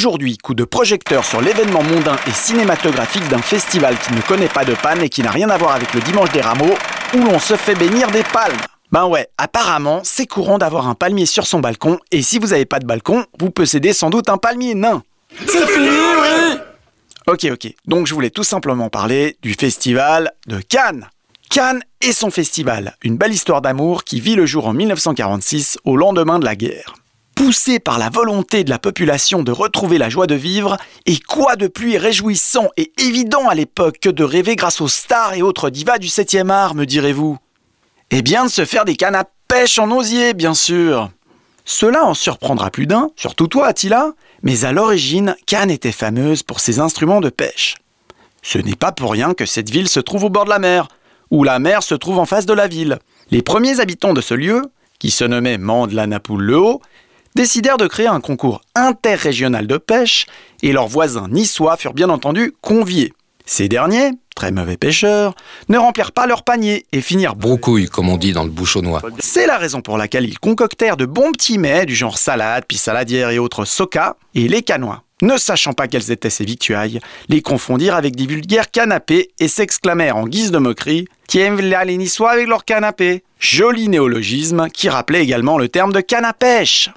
Aujourd'hui, coup de projecteur sur l'événement mondain et cinématographique d'un festival qui ne connaît pas de panne et qui n'a rien à voir avec le dimanche des rameaux, où l'on se fait bénir des palmes. Ben ouais, apparemment, c'est courant d'avoir un palmier sur son balcon, et si vous n'avez pas de balcon, vous possédez sans doute un palmier nain. C'est fini, oui Ok, ok. Donc je voulais tout simplement parler du festival de Cannes. Cannes et son festival, une belle histoire d'amour qui vit le jour en 1946 au lendemain de la guerre. Poussé par la volonté de la population de retrouver la joie de vivre, et quoi de plus réjouissant et évident à l'époque que de rêver grâce aux stars et autres divas du 7e art, me direz-vous? Eh bien de se faire des cannes à pêche en osier, bien sûr Cela en surprendra plus d'un, surtout toi Attila, mais à l'origine, Cannes était fameuse pour ses instruments de pêche. Ce n'est pas pour rien que cette ville se trouve au bord de la mer, où la mer se trouve en face de la ville. Les premiers habitants de ce lieu, qui se nommaient Mandela-Napoule-le-Haut, décidèrent de créer un concours interrégional de pêche et leurs voisins niçois furent bien entendu conviés. Ces derniers, très mauvais pêcheurs, ne remplirent pas leur panier et finirent Broucouille, comme on dit dans le bouchonnois. C'est la raison pour laquelle ils concoctèrent de bons petits mets du genre salade, puis saladière et autres soca, et les canois. Ne sachant pas quelles étaient ces victuailles, les confondirent avec des vulgaires canapés et s'exclamèrent en guise de moquerie Tiens, là les Niçois avec leur canapé Joli néologisme qui rappelait également le terme de canne à pêche.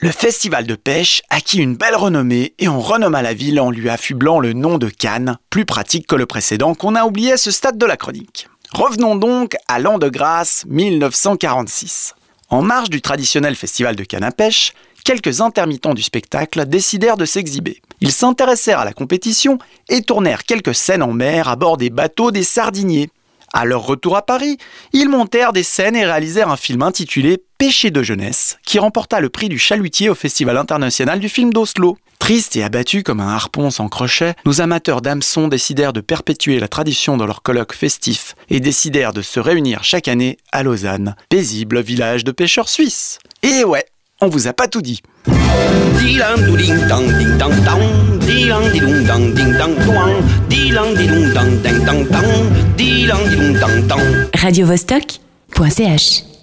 Le festival de pêche acquit une belle renommée et on renomma la ville en lui affublant le nom de Cannes, plus pratique que le précédent qu'on a oublié à ce stade de la chronique. Revenons donc à l'an de grâce 1946. En marge du traditionnel festival de canne à pêche, quelques intermittents du spectacle décidèrent de s'exhiber. Ils s'intéressèrent à la compétition et tournèrent quelques scènes en mer à bord des bateaux des sardiniers. À leur retour à Paris, ils montèrent des scènes et réalisèrent un film intitulé Péché de jeunesse, qui remporta le prix du chalutier au Festival international du film d'Oslo. Tristes et abattus comme un harpon sans crochet, nos amateurs d'hameçon décidèrent de perpétuer la tradition dans leur colloque festif et décidèrent de se réunir chaque année à Lausanne, paisible village de pêcheurs suisses. Et ouais, on vous a pas tout dit. Radio Vostok.ch